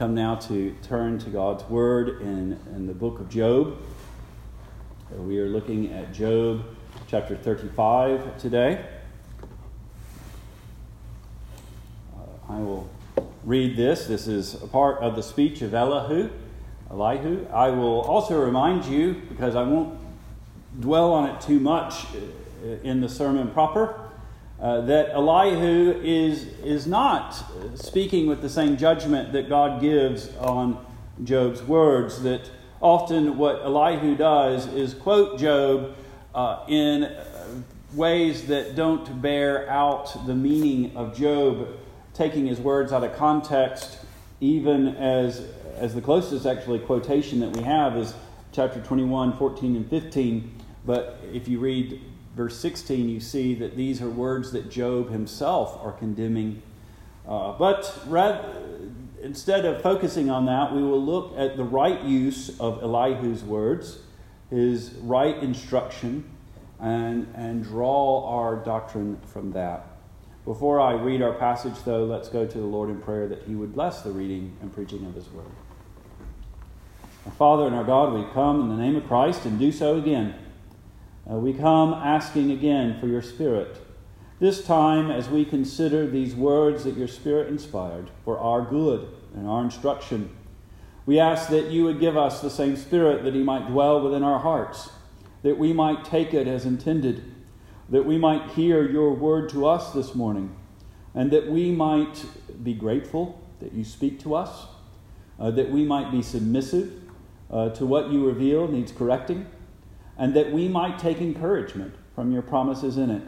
come now to turn to God's Word in, in the book of Job. We are looking at Job chapter 35 today. Uh, I will read this. This is a part of the speech of Elihu. Elihu. I will also remind you, because I won't dwell on it too much uh, in the sermon proper, uh, that Elihu is, is not speaking with the same judgment that God gives on Job's words. That often what Elihu does is quote Job uh, in ways that don't bear out the meaning of Job, taking his words out of context, even as, as the closest actually quotation that we have is chapter 21, 14, and 15. But if you read verse 16, you see that these are words that Job himself are condemning. Uh, but rather, instead of focusing on that, we will look at the right use of Elihu's words, his right instruction, and, and draw our doctrine from that. Before I read our passage, though, let's go to the Lord in prayer that He would bless the reading and preaching of His word. Our Father and our God, we come in the name of Christ and do so again. Uh, we come asking again for your Spirit. This time, as we consider these words that your Spirit inspired for our good and our instruction, we ask that you would give us the same Spirit that he might dwell within our hearts, that we might take it as intended, that we might hear your word to us this morning, and that we might be grateful that you speak to us, uh, that we might be submissive uh, to what you reveal needs correcting and that we might take encouragement from your promises in it,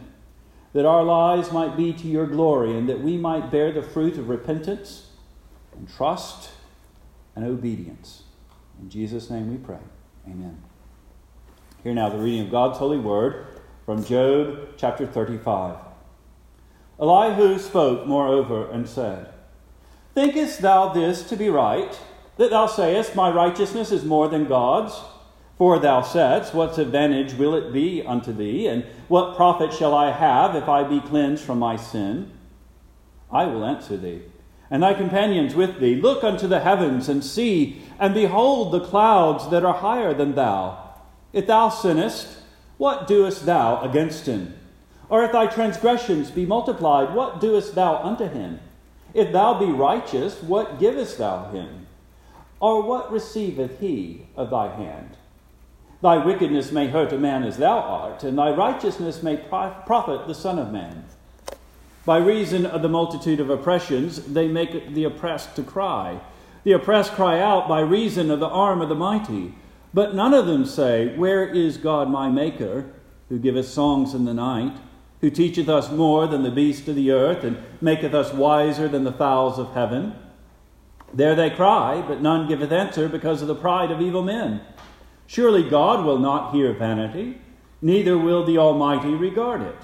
that our lives might be to your glory, and that we might bear the fruit of repentance and trust and obedience. In Jesus' name we pray. Amen. Hear now the reading of God's holy word from Job chapter 35. Elihu spoke, moreover, and said, Thinkest thou this to be right, that thou sayest, My righteousness is more than God's? For thou saidst, What advantage will it be unto thee? And what profit shall I have if I be cleansed from my sin? I will answer thee, and thy companions with thee. Look unto the heavens and see, and behold the clouds that are higher than thou. If thou sinnest, what doest thou against him? Or if thy transgressions be multiplied, what doest thou unto him? If thou be righteous, what givest thou him? Or what receiveth he of thy hand? Thy wickedness may hurt a man as thou art, and thy righteousness may profit the Son of Man. By reason of the multitude of oppressions, they make the oppressed to cry. The oppressed cry out by reason of the arm of the mighty. But none of them say, Where is God my Maker, who giveth songs in the night, who teacheth us more than the beasts of the earth, and maketh us wiser than the fowls of heaven? There they cry, but none giveth answer because of the pride of evil men. Surely God will not hear vanity, neither will the Almighty regard it.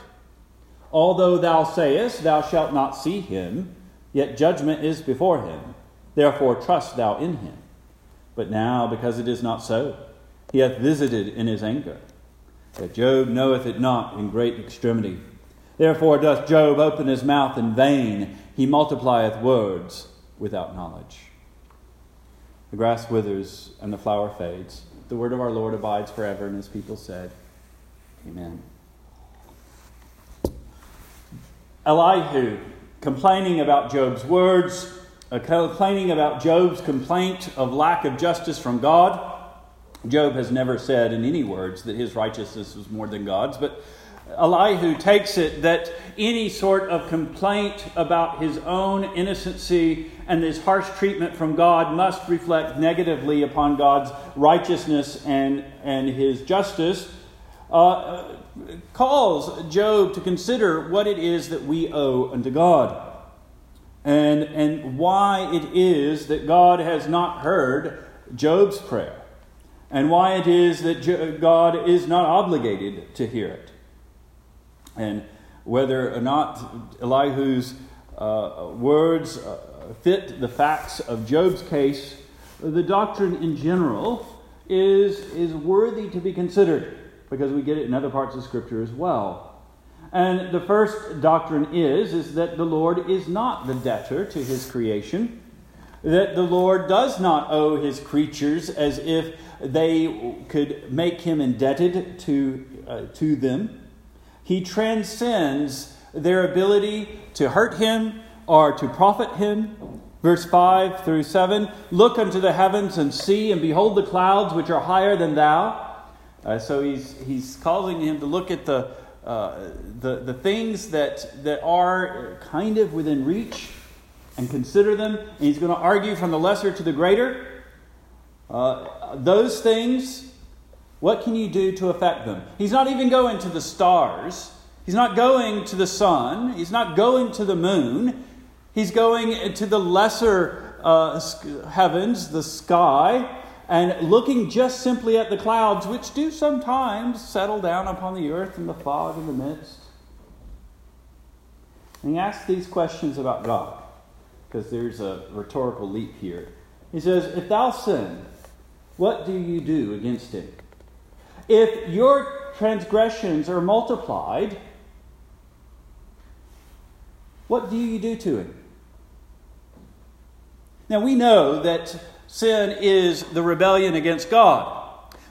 Although thou sayest, Thou shalt not see him, yet judgment is before him. Therefore trust thou in him. But now, because it is not so, he hath visited in his anger. That Job knoweth it not in great extremity. Therefore doth Job open his mouth in vain, he multiplieth words without knowledge. The grass withers and the flower fades the word of our Lord abides forever, and his people said, Amen. Elihu, complaining about Job's words, complaining about Job's complaint of lack of justice from God. Job has never said in any words that his righteousness was more than God's, but Elihu takes it that any sort of complaint about his own innocency and his harsh treatment from God must reflect negatively upon God's righteousness and, and his justice, uh, calls Job to consider what it is that we owe unto God. And, and why it is that God has not heard Job's prayer, and why it is that God is not obligated to hear it. And whether or not Elihu's uh, words uh, fit the facts of Job's case, the doctrine in general is, is worthy to be considered because we get it in other parts of Scripture as well. And the first doctrine is, is that the Lord is not the debtor to his creation, that the Lord does not owe his creatures as if they could make him indebted to, uh, to them. He transcends their ability to hurt him or to profit him. Verse 5 through 7 Look unto the heavens and see, and behold the clouds which are higher than thou. Uh, so he's, he's causing him to look at the, uh, the, the things that, that are kind of within reach and consider them. And he's going to argue from the lesser to the greater. Uh, those things, what can you do to affect them? He's not even going to the stars. He's not going to the sun. He's not going to the moon. He's going to the lesser uh, heavens, the sky, and looking just simply at the clouds, which do sometimes settle down upon the earth in the fog in the midst. And he asks these questions about God, because there's a rhetorical leap here. He says, If thou sin, what do you do against him? If your transgressions are multiplied, what do you do to him? Now we know that sin is the rebellion against God.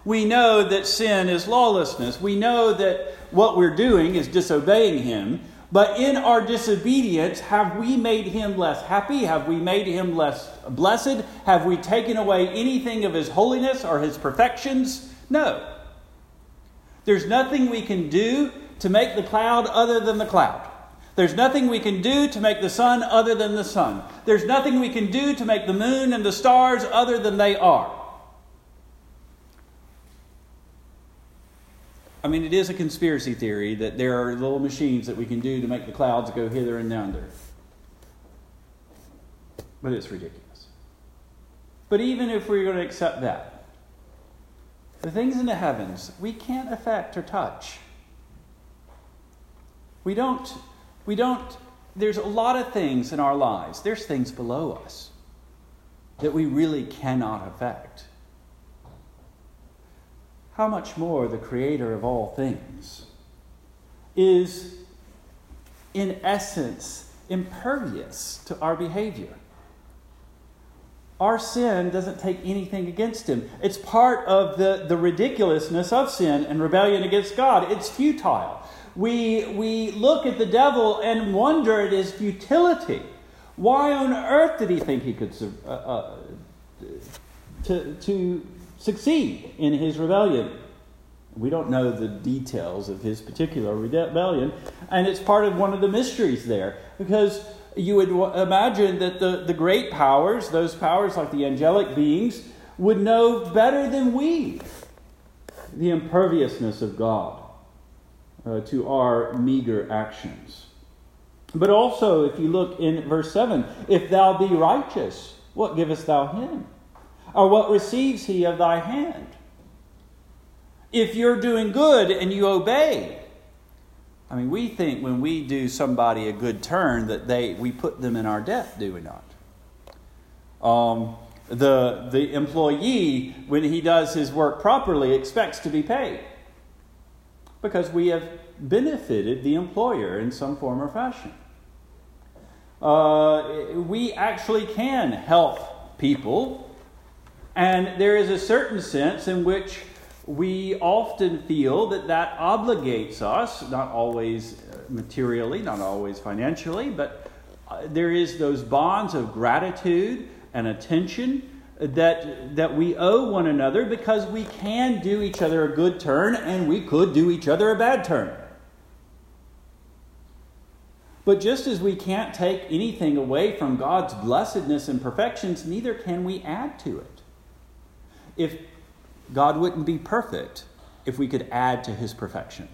We know that sin is lawlessness. We know that what we're doing is disobeying Him. But in our disobedience, have we made Him less happy? Have we made Him less blessed? Have we taken away anything of His holiness or His perfections? No. There's nothing we can do to make the cloud other than the cloud. There's nothing we can do to make the sun other than the sun. There's nothing we can do to make the moon and the stars other than they are. I mean, it is a conspiracy theory that there are little machines that we can do to make the clouds go hither and yonder. But it's ridiculous. But even if we're going to accept that, the things in the heavens we can't affect or touch. We don't we don't, there's a lot of things in our lives, there's things below us that we really cannot affect. How much more the Creator of all things is, in essence, impervious to our behavior. Our sin doesn't take anything against him. It's part of the, the ridiculousness of sin and rebellion against God. It's futile we, we look at the devil and wonder at his futility. Why on earth did he think he could uh, uh, to, to succeed in his rebellion? We don't know the details of his particular rebellion, and it's part of one of the mysteries there because you would imagine that the, the great powers, those powers like the angelic beings, would know better than we the imperviousness of God uh, to our meager actions. But also, if you look in verse 7, if thou be righteous, what givest thou him? Or what receives he of thy hand? If you're doing good and you obey, I mean, we think when we do somebody a good turn that they we put them in our debt, do we not? Um, the the employee, when he does his work properly, expects to be paid because we have benefited the employer in some form or fashion. Uh, we actually can help people, and there is a certain sense in which we often feel that that obligates us, not always materially, not always financially, but uh, there is those bonds of gratitude and attention that, that we owe one another because we can do each other a good turn and we could do each other a bad turn. But just as we can't take anything away from God's blessedness and perfections, neither can we add to it. If God wouldn't be perfect if we could add to his perfection.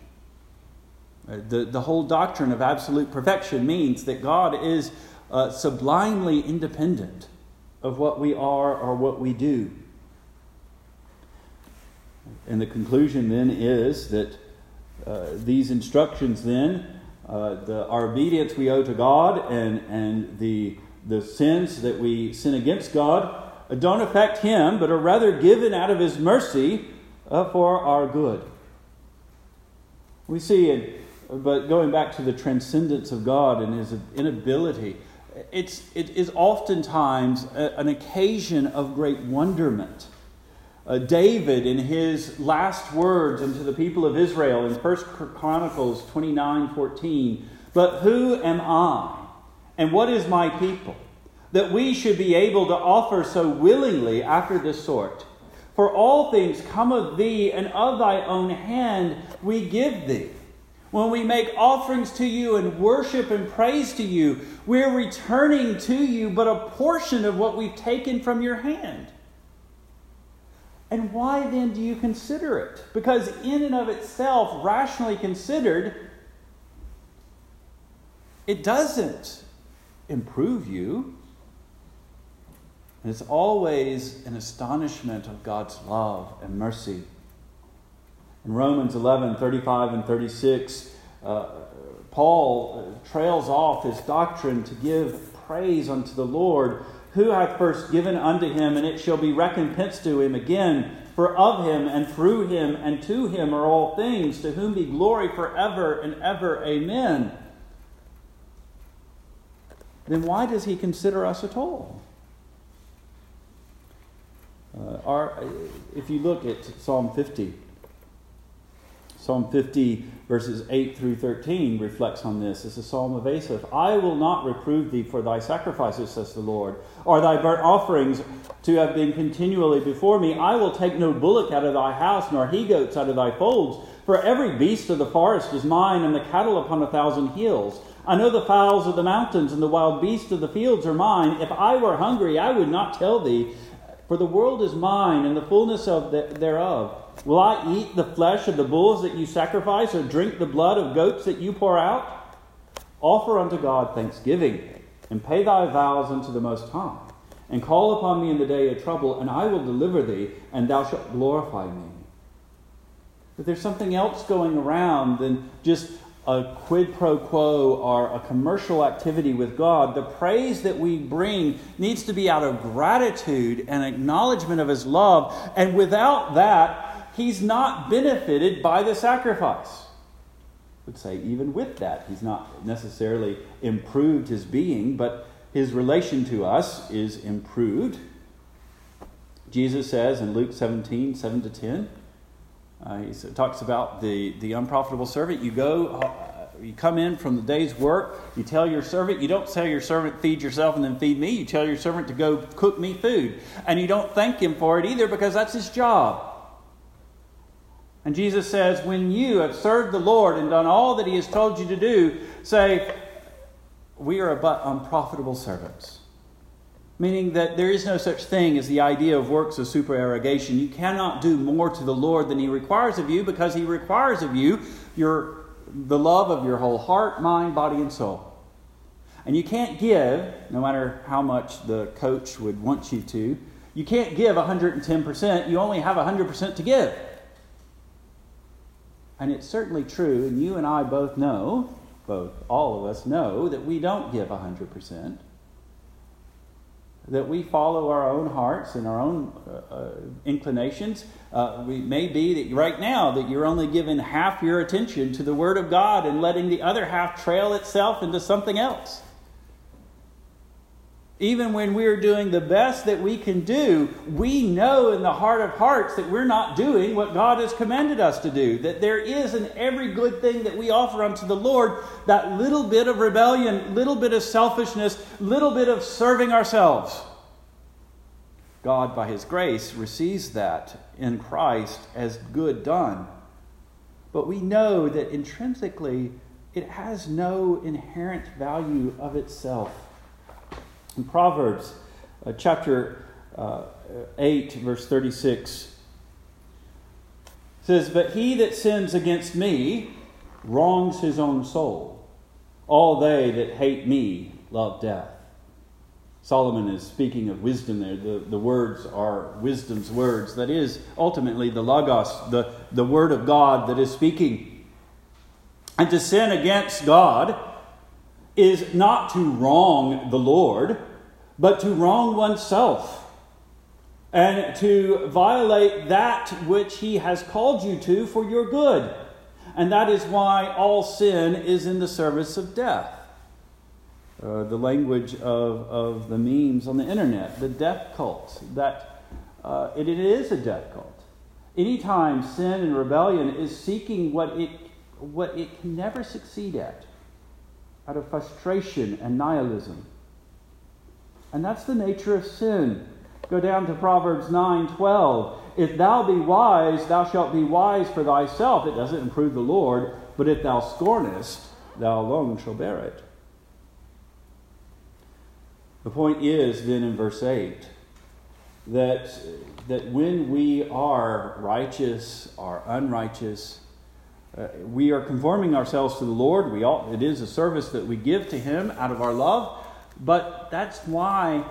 Uh, the, the whole doctrine of absolute perfection means that God is uh, sublimely independent of what we are or what we do. And the conclusion then is that uh, these instructions then, uh, the, our obedience we owe to God and, and the, the sins that we sin against God uh, don't affect Him, but are rather given out of His mercy uh, for our good. We see, in, but going back to the transcendence of God and His inability it's, it is oftentimes a, an occasion of great wonderment. Uh, David, in his last words unto the people of Israel in 1 Chronicles 29 14, but who am I, and what is my people, that we should be able to offer so willingly after this sort? For all things come of thee, and of thy own hand we give thee. When we make offerings to you and worship and praise to you, we're returning to you but a portion of what we've taken from your hand. And why then do you consider it? Because, in and of itself, rationally considered, it doesn't improve you. And it's always an astonishment of God's love and mercy. In Romans 11 35 and 36, uh, Paul trails off his doctrine to give praise unto the Lord who hath first given unto him, and it shall be recompensed to him again. For of him, and through him, and to him are all things, to whom be glory forever and ever. Amen. Then why does he consider us at all? Uh, our, if you look at Psalm 50, Psalm 50, verses 8 through 13, reflects on this. It's a psalm of Asaph. I will not reprove thee for thy sacrifices, says the Lord, or thy burnt offerings to have been continually before me. I will take no bullock out of thy house, nor he goats out of thy folds. For every beast of the forest is mine, and the cattle upon a thousand hills. I know the fowls of the mountains, and the wild beasts of the fields are mine. If I were hungry, I would not tell thee. For the world is mine, and the fullness of the, thereof. Will I eat the flesh of the bulls that you sacrifice, or drink the blood of goats that you pour out? Offer unto God thanksgiving, and pay thy vows unto the Most High, and call upon me in the day of trouble, and I will deliver thee, and thou shalt glorify me. But there's something else going around than just a quid pro quo or a commercial activity with God. The praise that we bring needs to be out of gratitude and acknowledgement of His love. And without that, he's not benefited by the sacrifice. I would say, even with that, he's not necessarily improved his being, but his relation to us is improved. Jesus says in Luke 17, 7 to 10, uh, he talks about the, the unprofitable servant. You go, uh, you come in from the day's work, you tell your servant, you don't tell your servant, feed yourself and then feed me. You tell your servant to go cook me food. And you don't thank him for it either because that's his job. And Jesus says, When you have served the Lord and done all that he has told you to do, say, We are but unprofitable servants. Meaning that there is no such thing as the idea of works of supererogation. You cannot do more to the Lord than he requires of you because he requires of you your, the love of your whole heart, mind, body, and soul. And you can't give, no matter how much the coach would want you to, you can't give 110%. You only have 100% to give. And it's certainly true, and you and I both know, both, all of us know, that we don't give 100%. That we follow our own hearts and our own uh, uh, inclinations. Uh, we may be that right now that you're only giving half your attention to the Word of God and letting the other half trail itself into something else even when we're doing the best that we can do, we know in the heart of hearts that we're not doing what God has commanded us to do. That there is in every good thing that we offer unto the Lord that little bit of rebellion, little bit of selfishness, little bit of serving ourselves. God, by His grace, receives that in Christ as good done. But we know that intrinsically it has no inherent value of itself. In Proverbs uh, chapter uh, 8, verse 36, says, But he that sins against me wrongs his own soul. All they that hate me love death. Solomon is speaking of wisdom there. The, the words are wisdom's words. That is ultimately the Logos, the, the Word of God that is speaking. And to sin against God is not to wrong the Lord, but to wrong oneself and to violate that which He has called you to for your good. And that is why all sin is in the service of death. uh, the language of, of the memes on the internet, the death cult, that uh, it, it is a death cult. Anytime sin and rebellion is seeking what it, what it can never succeed at, out of frustration and nihilism. And that's the nature of sin. Go down to Proverbs 9 12. If thou be wise, thou shalt be wise for thyself. It doesn't improve the Lord, but if thou scornest, thou alone shalt bear it. The point is then in verse 8 that, that when we are righteous or unrighteous, uh, we are conforming ourselves to the Lord. We all, it is a service that we give to Him out of our love, but that's why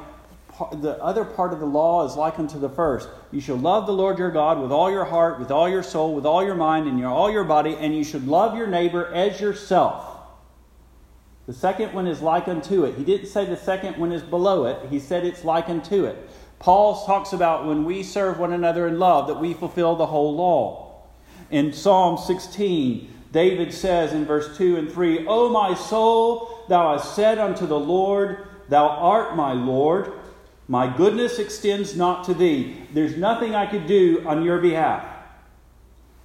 the other part of the law is like unto the first. You shall love the Lord your God with all your heart, with all your soul, with all your mind, and your, all your body, and you should love your neighbor as yourself. The second one is like unto it. He didn't say the second one is below it, he said it's like unto it. Paul talks about when we serve one another in love that we fulfill the whole law. In Psalm 16, David says in verse 2 and 3, O my soul, thou hast said unto the Lord, Thou art my Lord. My goodness extends not to thee. There's nothing I could do on your behalf,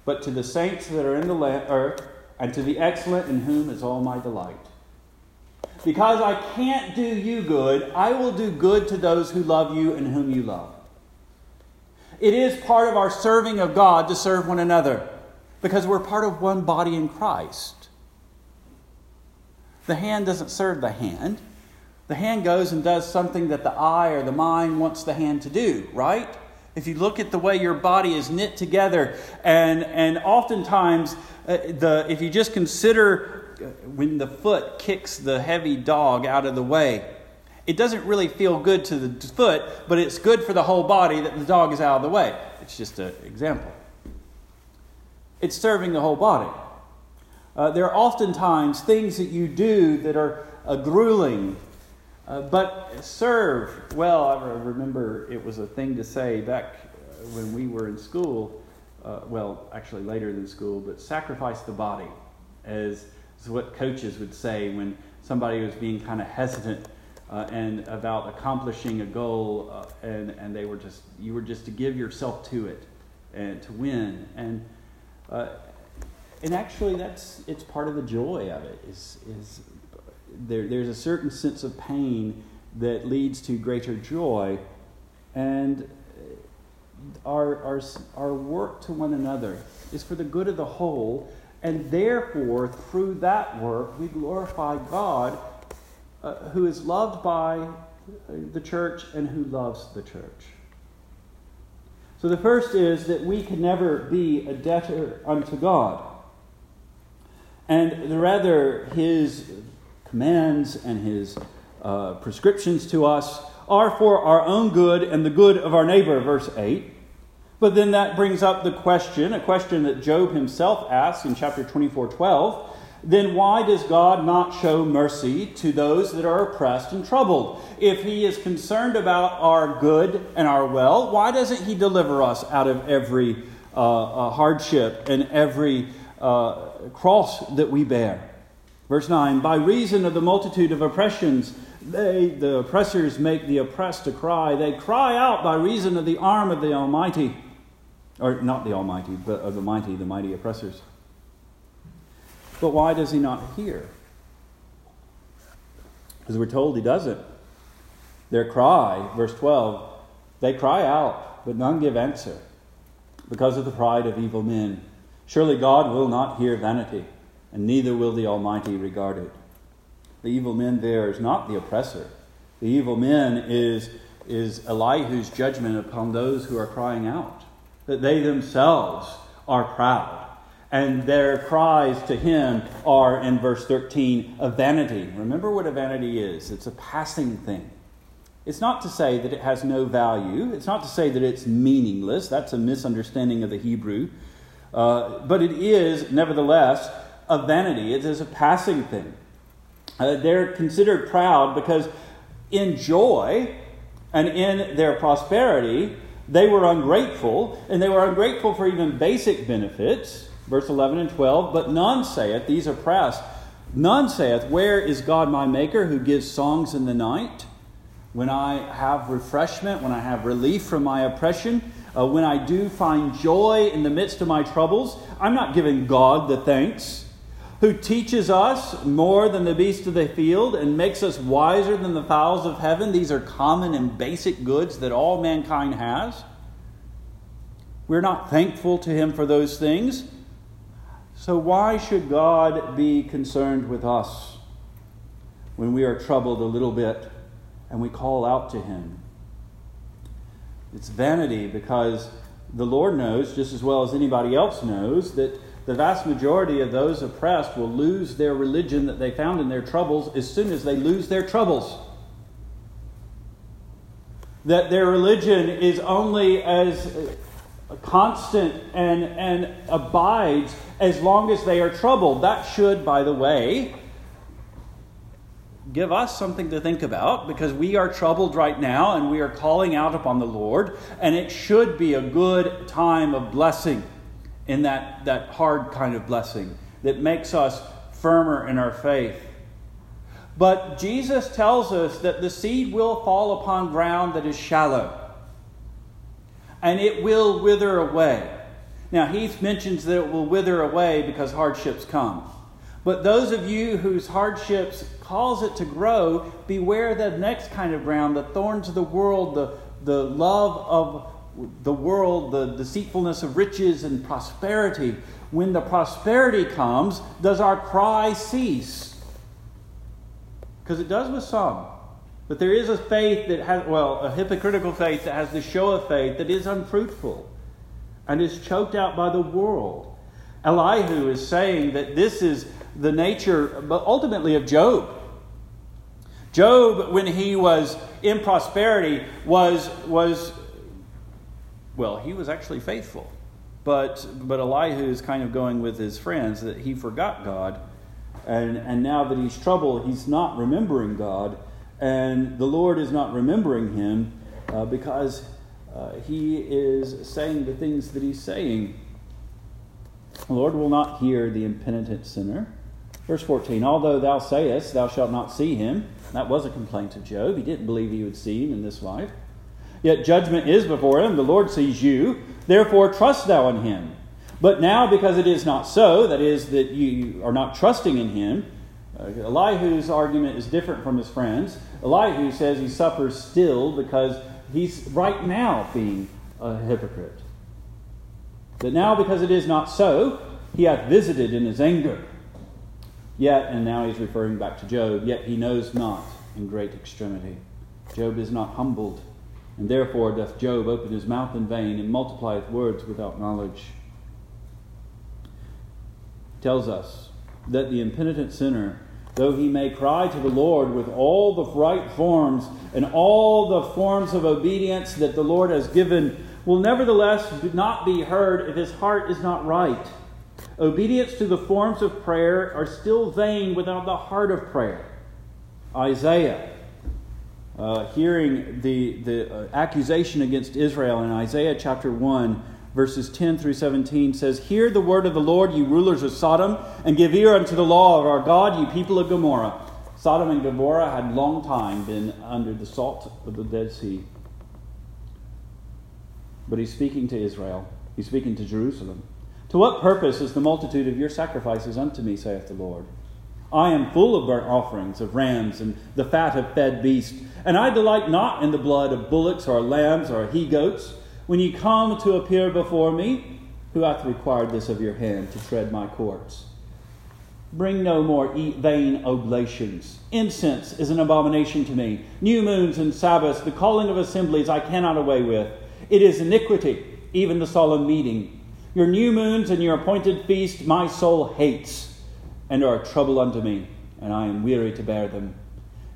but to the saints that are in the earth, and to the excellent in whom is all my delight. Because I can't do you good, I will do good to those who love you and whom you love. It is part of our serving of God to serve one another because we're part of one body in Christ. The hand doesn't serve the hand. The hand goes and does something that the eye or the mind wants the hand to do, right? If you look at the way your body is knit together, and, and oftentimes, uh, the, if you just consider when the foot kicks the heavy dog out of the way. It doesn't really feel good to the foot, but it's good for the whole body that the dog is out of the way. It's just an example. It's serving the whole body. Uh, there are oftentimes things that you do that are uh, grueling, uh, but serve. Well, I remember it was a thing to say back uh, when we were in school. Uh, well, actually later than school, but sacrifice the body as is what coaches would say when somebody was being kind of hesitant uh, and about accomplishing a goal, and, and they were just, you were just to give yourself to it and to win. And, uh, and actually, that's, it's part of the joy of it, is, is there, there's a certain sense of pain that leads to greater joy. And our, our, our work to one another is for the good of the whole and therefore, through that work, we glorify God, uh, who is loved by the church and who loves the church. So the first is that we can never be a debtor unto God. And rather, his commands and his uh, prescriptions to us are for our own good and the good of our neighbor, verse 8. But then that brings up the question, a question that Job himself asks in chapter 24 12. Then why does God not show mercy to those that are oppressed and troubled? If He is concerned about our good and our well, why doesn't He deliver us out of every uh, uh, hardship and every uh, cross that we bear? Verse 9 By reason of the multitude of oppressions, they, the oppressors, make the oppressed to cry. They cry out by reason of the arm of the Almighty or not the Almighty, but of the mighty, the mighty oppressors. But why does he not hear? Because we're told he doesn't. Their cry, verse 12, they cry out, but none give answer because of the pride of evil men. Surely God will not hear vanity, and neither will the Almighty regard it. The evil men there is not the oppressor. The evil men is, is Elihu's judgment upon those who are crying out that they themselves are proud. And their cries to him are, in verse 13, a vanity. Remember what a vanity is it's a passing thing. It's not to say that it has no value, it's not to say that it's meaningless. That's a misunderstanding of the Hebrew. Uh, but it is, nevertheless, a vanity. It is a passing thing. Uh, they're considered proud because in joy and in their prosperity, they were ungrateful, and they were ungrateful for even basic benefits. Verse 11 and 12, but none say it, these oppressed, None saith, Where is God my Maker who gives songs in the night? When I have refreshment, when I have relief from my oppression, uh, when I do find joy in the midst of my troubles, I'm not giving God the thanks. Who teaches us more than the beasts of the field and makes us wiser than the fowls of heaven? These are common and basic goods that all mankind has. We're not thankful to Him for those things. So, why should God be concerned with us when we are troubled a little bit and we call out to Him? It's vanity because the Lord knows, just as well as anybody else knows, that the vast majority of those oppressed will lose their religion that they found in their troubles as soon as they lose their troubles. That their religion is only as constant and, and abides as long as they are troubled. That should, by the way, give us something to think about because we are troubled right now and we are calling out upon the Lord, and it should be a good time of blessing in that, that hard kind of blessing that makes us firmer in our faith. But Jesus tells us that the seed will fall upon ground that is shallow and it will wither away. Now, Heath mentions that it will wither away because hardships come. But those of you whose hardships cause it to grow, beware the next kind of ground, the thorns of the world, the, the love of the world, the deceitfulness of riches and prosperity. When the prosperity comes, does our cry cease? Because it does with some. But there is a faith that has, well, a hypocritical faith that has the show of faith that is unfruitful and is choked out by the world. Elihu is saying that this is the nature, but ultimately, of Job. Job, when he was in prosperity, was, was well, he was actually faithful. But, but Elihu is kind of going with his friends that he forgot God. And, and now that he's troubled, he's not remembering God and the Lord is not remembering him uh, because uh, he is saying the things that he's saying. The Lord will not hear the impenitent sinner. Verse 14 Although thou sayest, thou shalt not see him, that was a complaint of Job. He didn't believe he would see him in this life. Yet judgment is before him, the Lord sees you, therefore trust thou in him. But now, because it is not so, that is, that you are not trusting in him, uh, Elihu's argument is different from his friends. Elihu says he suffers still because he's right now being a hypocrite. But now, because it is not so, he hath visited in his anger. Yet, and now he's referring back to Job, yet he knows not in great extremity. Job is not humbled, and therefore doth Job open his mouth in vain and multiplieth words without knowledge. Tells us that the impenitent sinner though he may cry to the Lord with all the right forms and all the forms of obedience that the Lord has given, will nevertheless not be heard if his heart is not right. Obedience to the forms of prayer are still vain without the heart of prayer. Isaiah, uh, hearing the, the uh, accusation against Israel in Isaiah chapter 1, verses 10 through 17 says, Hear the word of the Lord, you rulers of Sodom, and give ear unto the law of our God, you people of Gomorrah. Sodom and Gomorrah had long time been under the salt of the Dead Sea. But he's speaking to Israel, he's speaking to Jerusalem. To what purpose is the multitude of your sacrifices unto me, saith the Lord? I am full of burnt offerings of rams and the fat of fed beasts, and I delight not in the blood of bullocks or lambs or he goats. When ye come to appear before me, who hath required this of your hand to tread my courts? Bring no more vain oblations. Incense is an abomination to me. New moons and Sabbaths, the calling of assemblies, I cannot away with. It is iniquity, even the solemn meeting. Your new moons and your appointed feast my soul hates, and are a trouble unto me, and I am weary to bear them.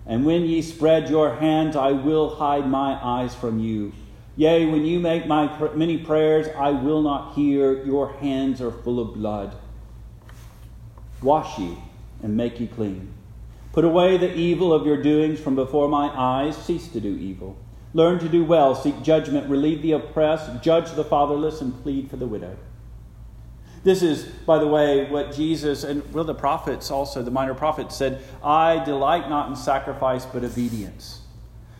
And when ye spread your hands, I will hide my eyes from you. Yea, when you make my pr- many prayers, I will not hear. Your hands are full of blood. Wash ye and make ye clean. Put away the evil of your doings from before my eyes. Cease to do evil. Learn to do well. Seek judgment. Relieve the oppressed. Judge the fatherless and plead for the widow. This is, by the way, what Jesus and well, the prophets also, the minor prophets said, I delight not in sacrifice, but obedience.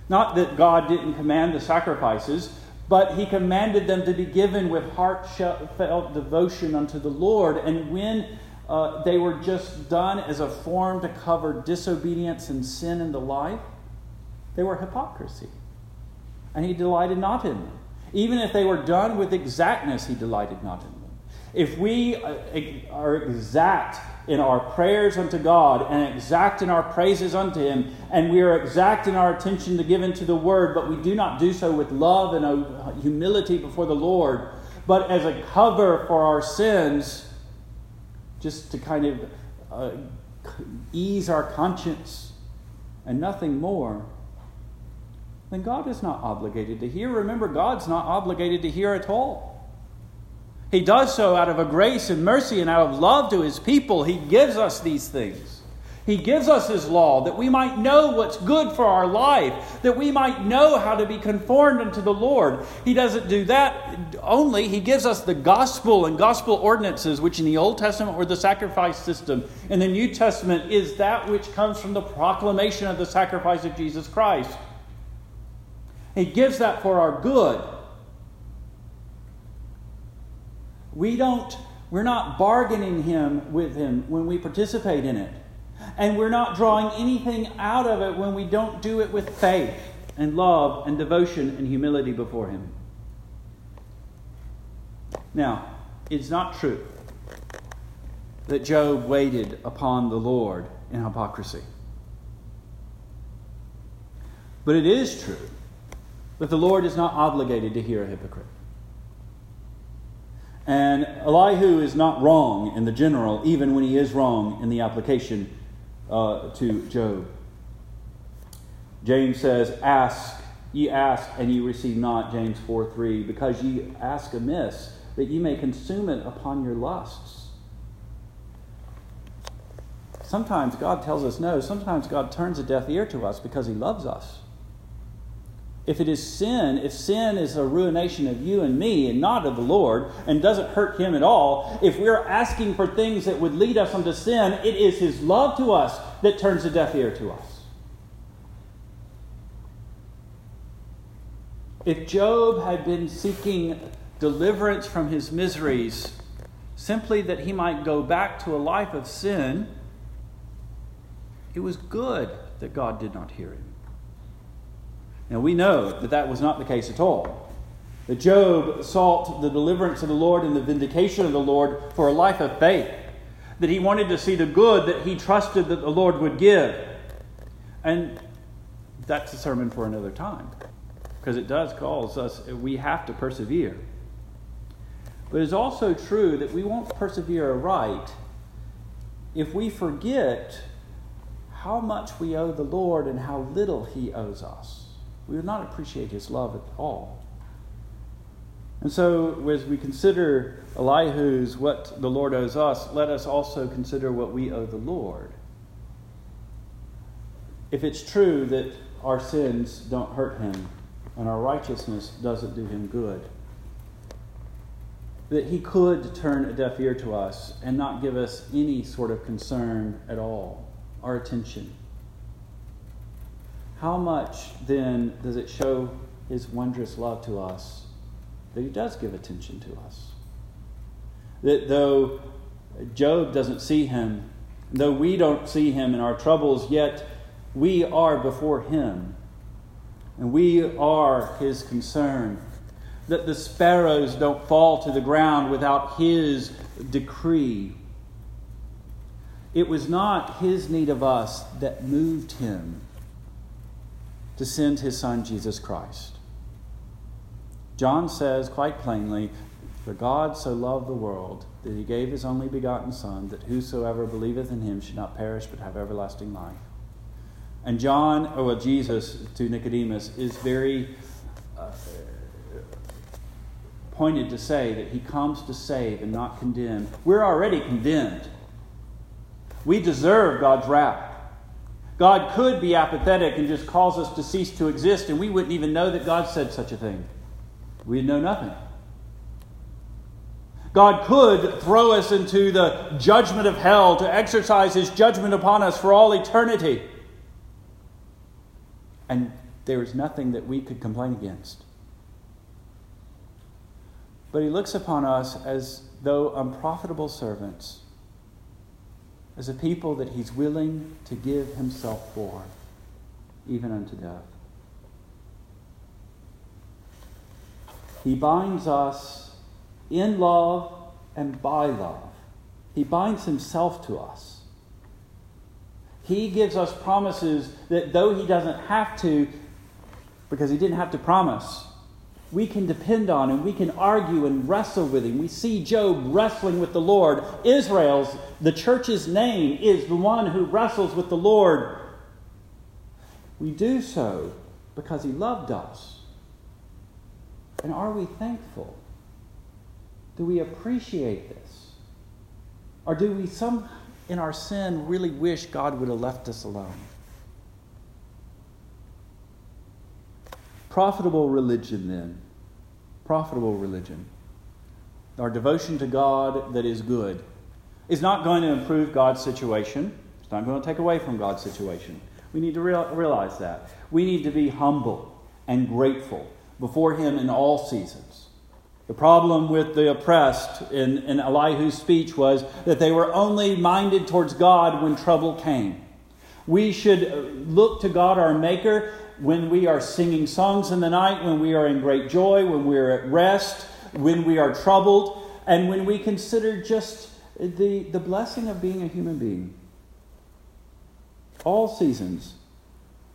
Not that God didn't command the sacrifices, but he commanded them to be given with heartfelt devotion unto the Lord. And when uh, they were just done as a form to cover disobedience and sin in the life, they were hypocrisy. And he delighted not in them. Even if they were done with exactness, he delighted not in them. If we uh, are exact in our prayers unto God and exact in our praises unto Him, and we are exact in our attention to give into the Word, but we do not do so with love and humility before the Lord, but as a cover for our sins, just to kind of uh, ease our conscience and nothing more, then God is not obligated to hear. Remember, God's not obligated to hear at all. He does so out of a grace and mercy and out of love to his people. He gives us these things. He gives us His law that we might know what's good for our life, that we might know how to be conformed unto the Lord. He doesn't do that only, He gives us the gospel and gospel ordinances, which in the Old Testament were the sacrifice system. In the New Testament is that which comes from the proclamation of the sacrifice of Jesus Christ. He gives that for our good. We don't, we're not bargaining him with him when we participate in it. And we're not drawing anything out of it when we don't do it with faith and love and devotion and humility before him. Now, it's not true that Job waited upon the Lord in hypocrisy. But it is true that the Lord is not obligated to hear a hypocrite. And Elihu is not wrong in the general, even when he is wrong in the application uh, to Job. James says, Ask, ye ask, and ye receive not, James 4 3, because ye ask amiss, that ye may consume it upon your lusts. Sometimes God tells us no. Sometimes God turns a deaf ear to us because he loves us. If it is sin, if sin is a ruination of you and me and not of the Lord and doesn't hurt him at all, if we're asking for things that would lead us unto sin, it is his love to us that turns a deaf ear to us. If Job had been seeking deliverance from his miseries simply that he might go back to a life of sin, it was good that God did not hear him. Now we know that that was not the case at all. That Job sought the deliverance of the Lord and the vindication of the Lord for a life of faith. That he wanted to see the good that he trusted that the Lord would give. And that's a sermon for another time. Because it does cause us, we have to persevere. But it's also true that we won't persevere right if we forget how much we owe the Lord and how little he owes us we would not appreciate his love at all. And so, as we consider Elihu's what the Lord owes us, let us also consider what we owe the Lord. If it's true that our sins don't hurt him and our righteousness doesn't do him good, that he could turn a deaf ear to us and not give us any sort of concern at all, our attention how much then does it show his wondrous love to us that he does give attention to us? That though Job doesn't see him, though we don't see him in our troubles, yet we are before him and we are his concern. That the sparrows don't fall to the ground without his decree. It was not his need of us that moved him to send his son Jesus Christ. John says quite plainly, For God so loved the world that he gave his only begotten Son, that whosoever believeth in him should not perish but have everlasting life. And John, or well, Jesus to Nicodemus, is very uh, pointed to say that he comes to save and not condemn. We're already condemned. We deserve God's wrath. God could be apathetic and just cause us to cease to exist, and we wouldn't even know that God said such a thing. We'd know nothing. God could throw us into the judgment of hell to exercise his judgment upon us for all eternity. And there is nothing that we could complain against. But he looks upon us as though unprofitable servants, as a people that he's willing to give himself for, even unto death. He binds us in love and by love. He binds himself to us. He gives us promises that though he doesn't have to, because he didn't have to promise, we can depend on and we can argue and wrestle with him. We see Job wrestling with the Lord. Israel's, the church's name is the one who wrestles with the Lord. We do so because he loved us. And are we thankful? Do we appreciate this? Or do we, some in our sin, really wish God would have left us alone? Profitable religion, then. Profitable religion. Our devotion to God that is good is not going to improve God's situation. It's not going to take away from God's situation. We need to real, realize that. We need to be humble and grateful before Him in all seasons. The problem with the oppressed in, in Elihu's speech was that they were only minded towards God when trouble came. We should uh, look to God our Maker when we are singing songs in the night, when we are in great joy, when we are at rest, when we are troubled, and when we consider just the, the blessing of being a human being. All seasons,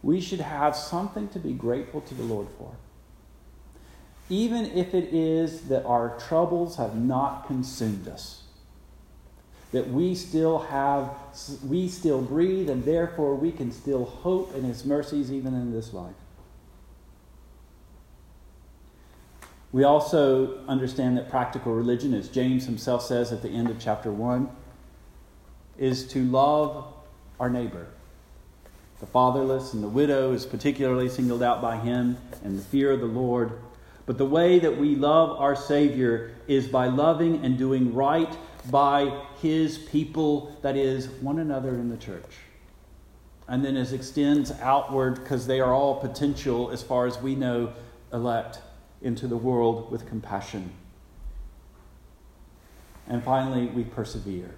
we should have something to be grateful to the Lord for even if it is that our troubles have not consumed us. That we still have, we still breathe, and therefore we can still hope in His mercies even in this life. We also understand that practical religion, as James himself says at the end of chapter 1, is to love our neighbor. The fatherless and the widow is particularly singled out by him, and the fear of the Lord but the way that we love our Savior is by loving and doing right by His people, that is, one another in the church. And then as extends outward, because they are all potential, as far as we know, elect into the world with compassion. And finally, we persevere.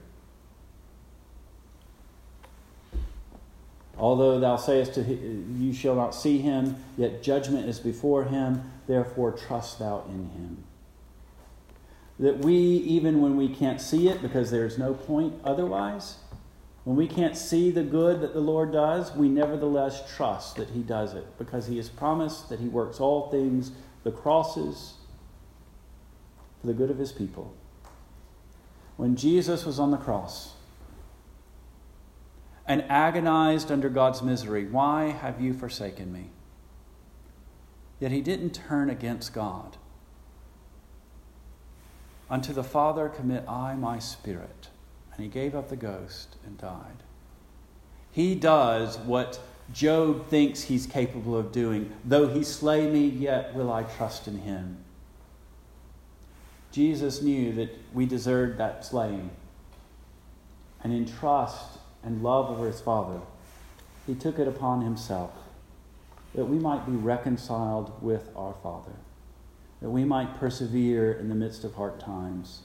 Although thou sayest to you shall not see him, yet judgment is before him, therefore trust thou in him. That we, even when we can't see it, because there's no point otherwise, when we can't see the good that the Lord does, we nevertheless trust that he does it, because he has promised that he works all things, the crosses, for the good of his people. When Jesus was on the cross, and agonized under God's misery. Why have you forsaken me? Yet he didn't turn against God. Unto the Father commit I my spirit. And he gave up the ghost and died. He does what Job thinks he's capable of doing. Though he slay me, yet will I trust in him. Jesus knew that we deserved that slaying. And in trust and love over his Father, he took it upon himself that we might be reconciled with our Father, that we might persevere in the midst of hard times,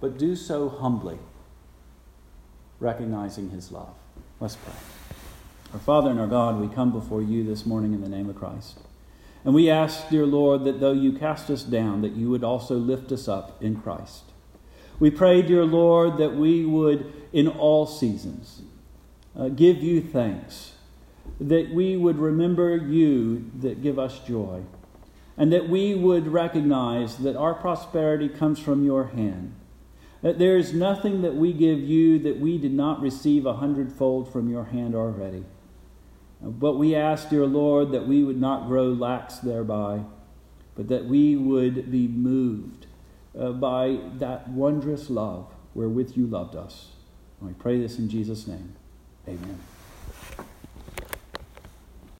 but do so humbly, recognizing his love. Let's pray. Our Father and our God, we come before you this morning in the name of Christ. And we ask, dear Lord, that though you cast us down, that you would also lift us up in Christ. We pray, dear Lord, that we would, in all seasons, uh, give you thanks, that we would remember you that give us joy, and that we would recognize that our prosperity comes from your hand. That there is nothing that we give you that we did not receive a hundredfold from your hand already. But we ask, dear Lord, that we would not grow lax thereby, but that we would be moved uh, by that wondrous love wherewith you loved us. And we pray this in Jesus' name. Amen.